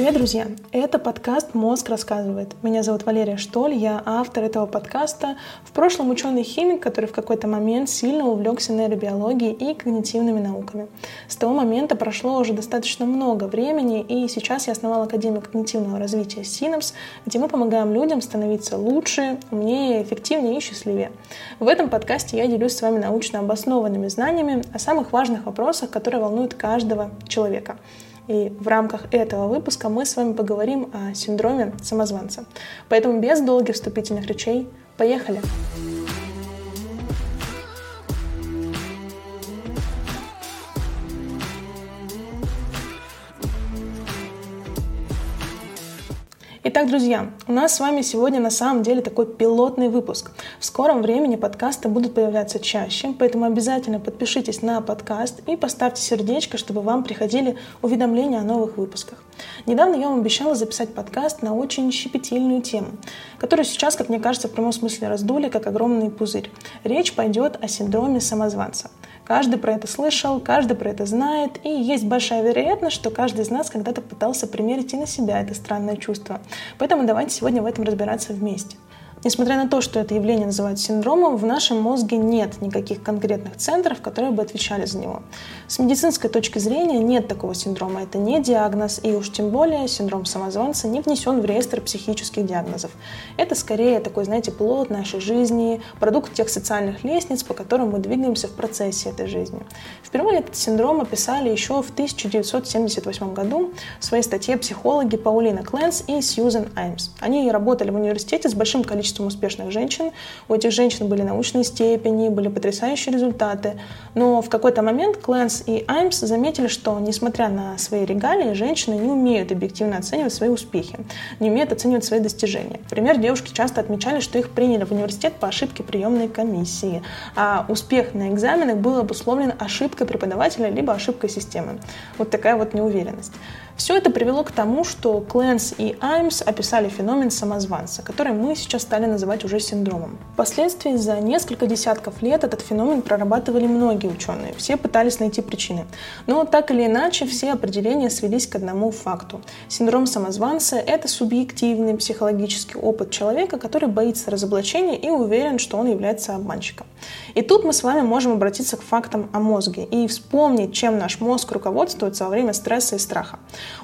Привет, друзья! Это подкаст «Мозг рассказывает». Меня зовут Валерия Штоль, я автор этого подкаста. В прошлом ученый-химик, который в какой-то момент сильно увлекся нейробиологией и когнитивными науками. С того момента прошло уже достаточно много времени, и сейчас я основал Академию когнитивного развития «Синапс», где мы помогаем людям становиться лучше, умнее, эффективнее и счастливее. В этом подкасте я делюсь с вами научно обоснованными знаниями о самых важных вопросах, которые волнуют каждого человека. И в рамках этого выпуска мы с вами поговорим о синдроме самозванца. Поэтому без долгих вступительных речей поехали! Поехали! Итак, друзья, у нас с вами сегодня на самом деле такой пилотный выпуск. В скором времени подкасты будут появляться чаще, поэтому обязательно подпишитесь на подкаст и поставьте сердечко, чтобы вам приходили уведомления о новых выпусках. Недавно я вам обещала записать подкаст на очень щепетильную тему, которую сейчас, как мне кажется, в прямом смысле раздули, как огромный пузырь. Речь пойдет о синдроме самозванца. Каждый про это слышал, каждый про это знает, и есть большая вероятность, что каждый из нас когда-то пытался примерить и на себя это странное чувство. Поэтому давайте сегодня в этом разбираться вместе. Несмотря на то, что это явление называют синдромом, в нашем мозге нет никаких конкретных центров, которые бы отвечали за него. С медицинской точки зрения нет такого синдрома. Это не диагноз, и уж тем более синдром самозванца не внесен в реестр психических диагнозов. Это скорее такой, знаете, плод нашей жизни, продукт тех социальных лестниц, по которым мы двигаемся в процессе этой жизни. Впервые этот синдром описали еще в 1978 году в своей статье психологи Паулина Кленс и Сьюзен Аймс. Они работали в университете с большим количеством количеством успешных женщин. У этих женщин были научные степени, были потрясающие результаты. Но в какой-то момент Кленс и Аймс заметили, что, несмотря на свои регалии, женщины не умеют объективно оценивать свои успехи, не умеют оценивать свои достижения. Например, девушки часто отмечали, что их приняли в университет по ошибке приемной комиссии, а успех на экзаменах был обусловлен ошибкой преподавателя либо ошибкой системы. Вот такая вот неуверенность. Все это привело к тому, что Кленс и Аймс описали феномен самозванца, который мы сейчас стали называть уже синдромом. Впоследствии за несколько десятков лет этот феномен прорабатывали многие ученые. Все пытались найти причины. Но так или иначе все определения свелись к одному факту. Синдром самозванца – это субъективный психологический опыт человека, который боится разоблачения и уверен, что он является обманщиком. И тут мы с вами можем обратиться к фактам о мозге и вспомнить, чем наш мозг руководствуется во время стресса и страха.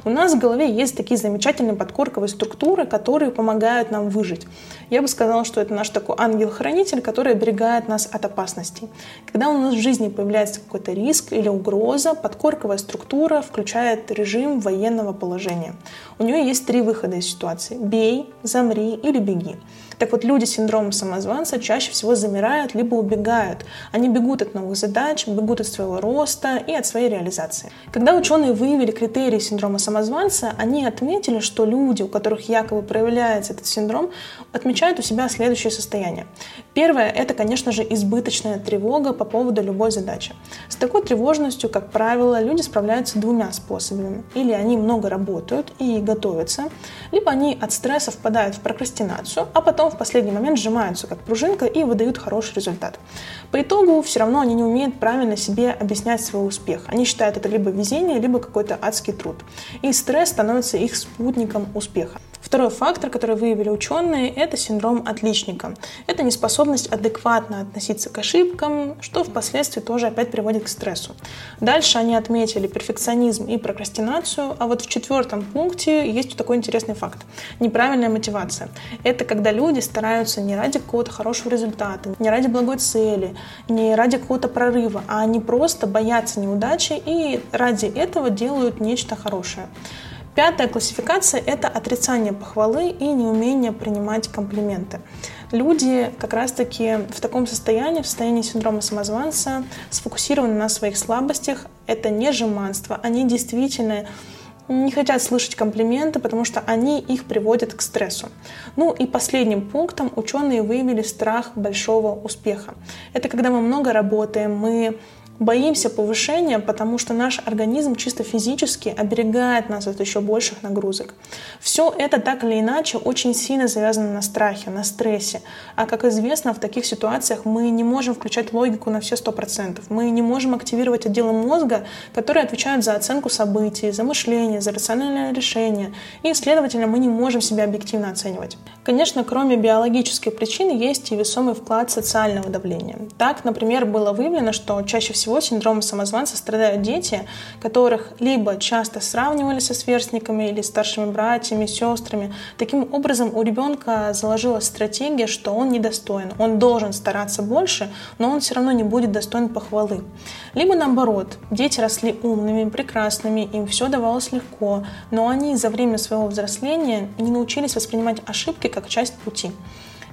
У нас в голове есть такие замечательные подкорковые структуры, которые помогают нам выжить. Я бы сказала, что это наш такой ангел-хранитель, который оберегает нас от опасностей. Когда у нас в жизни появляется какой-то риск или угроза, подкорковая структура включает режим военного положения. У нее есть три выхода из ситуации. Бей, замри или беги. Так вот, люди с синдромом самозванца чаще всего замирают либо убегают. Они бегут от новых задач, бегут от своего роста и от своей реализации. Когда ученые выявили критерии синдрома самозванца, они отметили, что люди, у которых якобы проявляется этот синдром, отмечают у себя следующее состояние. Первое – это, конечно же, избыточная тревога по поводу любой задачи. С такой тревожностью, как правило, люди справляются двумя способами. Или они много работают и готовятся, либо они от стресса впадают в прокрастинацию, а потом в последний момент сжимаются как пружинка и выдают хороший результат. По итогу все равно они не умеют правильно себе объяснять свой успех. Они считают это либо везение, либо какой-то адский труд. И стресс становится их спутником успеха. Второй фактор, который выявили ученые, это синдром отличника. Это неспособность адекватно относиться к ошибкам, что впоследствии тоже опять приводит к стрессу. Дальше они отметили перфекционизм и прокрастинацию, а вот в четвертом пункте есть такой интересный факт. Неправильная мотивация. Это когда люди стараются не ради какого-то хорошего результата, не ради благой цели, не ради какого-то прорыва, а они просто боятся неудачи и ради этого делают нечто хорошее. Пятая классификация – это отрицание похвалы и неумение принимать комплименты. Люди как раз-таки в таком состоянии, в состоянии синдрома самозванца, сфокусированы на своих слабостях. Это не жеманство. Они действительно не хотят слышать комплименты, потому что они их приводят к стрессу. Ну и последним пунктом ученые выявили страх большого успеха. Это когда мы много работаем, мы боимся повышения, потому что наш организм чисто физически оберегает нас от еще больших нагрузок. Все это так или иначе очень сильно завязано на страхе, на стрессе. А как известно, в таких ситуациях мы не можем включать логику на все сто процентов. Мы не можем активировать отделы мозга, которые отвечают за оценку событий, за мышление, за рациональное решение. И, следовательно, мы не можем себя объективно оценивать. Конечно, кроме биологической причины, есть и весомый вклад социального давления. Так, например, было выявлено, что чаще всего всего синдромом самозванца страдают дети, которых либо часто сравнивали со сверстниками или старшими братьями, сестрами. Таким образом, у ребенка заложилась стратегия, что он недостоин. Он должен стараться больше, но он все равно не будет достоин похвалы. Либо наоборот, дети росли умными, прекрасными, им все давалось легко, но они за время своего взросления не научились воспринимать ошибки как часть пути.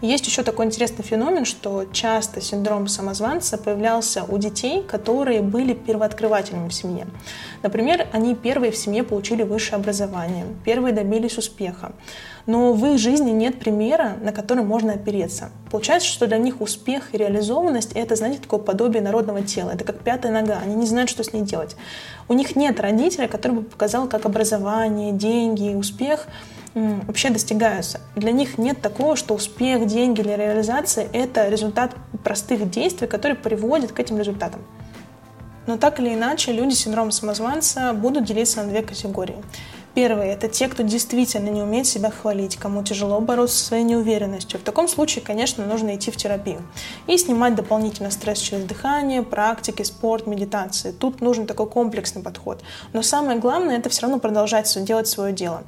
Есть еще такой интересный феномен, что часто синдром самозванца появлялся у детей, которые были первооткрывателями в семье. Например, они первые в семье получили высшее образование, первые добились успеха. Но в их жизни нет примера, на который можно опереться. Получается, что для них успех и реализованность — это, знаете, такое подобие народного тела. Это как пятая нога. Они не знают, что с ней делать. У них нет родителя, который бы показал, как образование, деньги, успех — вообще достигаются. Для них нет такого, что успех, деньги или реализация — это результат простых действий, которые приводят к этим результатам. Но так или иначе, люди с синдромом самозванца будут делиться на две категории. Первые – это те, кто действительно не умеет себя хвалить, кому тяжело бороться со своей неуверенностью. В таком случае, конечно, нужно идти в терапию и снимать дополнительно стресс через дыхание, практики, спорт, медитации. Тут нужен такой комплексный подход. Но самое главное – это все равно продолжать делать свое дело.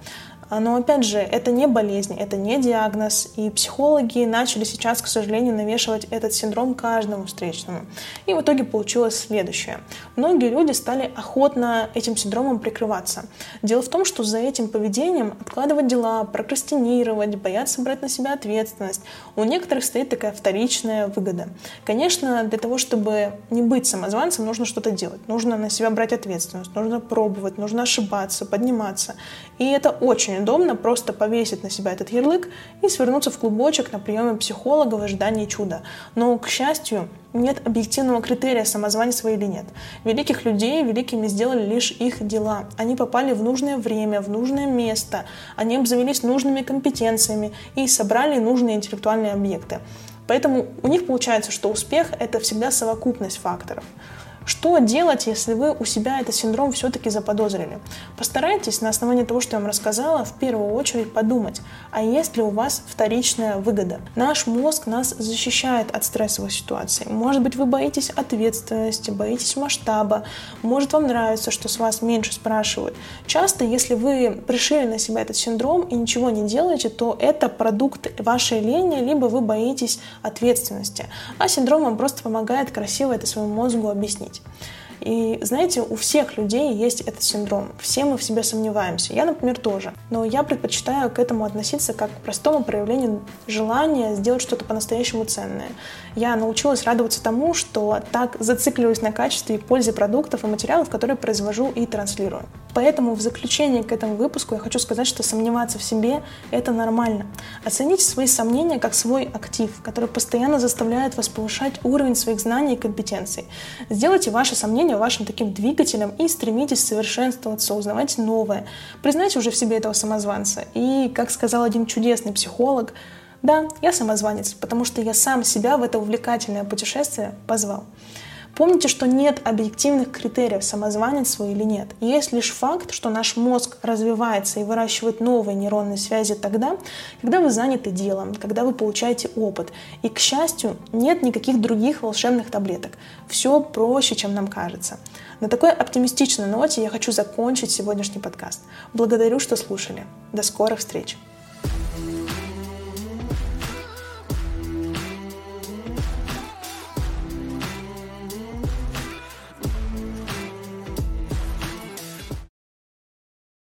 А, но опять же, это не болезнь, это не диагноз, и психологи начали сейчас, к сожалению, навешивать этот синдром каждому встречному. И в итоге получилось следующее. Многие люди стали охотно этим синдромом прикрываться. Дело в том, что за этим поведением откладывать дела, прокрастинировать, бояться брать на себя ответственность, у некоторых стоит такая вторичная выгода. Конечно, для того, чтобы не быть самозванцем, нужно что-то делать. Нужно на себя брать ответственность, нужно пробовать, нужно ошибаться, подниматься. И это очень очень удобно просто повесить на себя этот ярлык и свернуться в клубочек на приеме психолога в ожидании чуда. Но, к счастью, нет объективного критерия, самозванец или нет. Великих людей великими сделали лишь их дела. Они попали в нужное время, в нужное место, они обзавелись нужными компетенциями и собрали нужные интеллектуальные объекты. Поэтому у них получается, что успех — это всегда совокупность факторов. Что делать, если вы у себя этот синдром все-таки заподозрили? Постарайтесь на основании того, что я вам рассказала, в первую очередь подумать, а есть ли у вас вторичная выгода? Наш мозг нас защищает от стрессовых ситуаций. Может быть, вы боитесь ответственности, боитесь масштаба, может, вам нравится, что с вас меньше спрашивают. Часто, если вы пришили на себя этот синдром и ничего не делаете, то это продукт вашей лени, либо вы боитесь ответственности. А синдром вам просто помогает красиво это своему мозгу объяснить делать. И знаете, у всех людей есть этот синдром. Все мы в себе сомневаемся. Я, например, тоже. Но я предпочитаю к этому относиться как к простому проявлению желания сделать что-то по-настоящему ценное. Я научилась радоваться тому, что так зацикливаюсь на качестве и пользе продуктов и материалов, которые произвожу и транслирую. Поэтому в заключение к этому выпуску я хочу сказать, что сомневаться в себе — это нормально. Оцените свои сомнения как свой актив, который постоянно заставляет вас повышать уровень своих знаний и компетенций. Сделайте ваши сомнения вашим таким двигателем и стремитесь совершенствоваться, узнавать новое. Признайте уже в себе этого самозванца. И, как сказал один чудесный психолог, да, я самозванец, потому что я сам себя в это увлекательное путешествие позвал. Помните, что нет объективных критериев, самозванец вы или нет. Есть лишь факт, что наш мозг развивается и выращивает новые нейронные связи тогда, когда вы заняты делом, когда вы получаете опыт. И, к счастью, нет никаких других волшебных таблеток. Все проще, чем нам кажется. На такой оптимистичной ноте я хочу закончить сегодняшний подкаст. Благодарю, что слушали. До скорых встреч!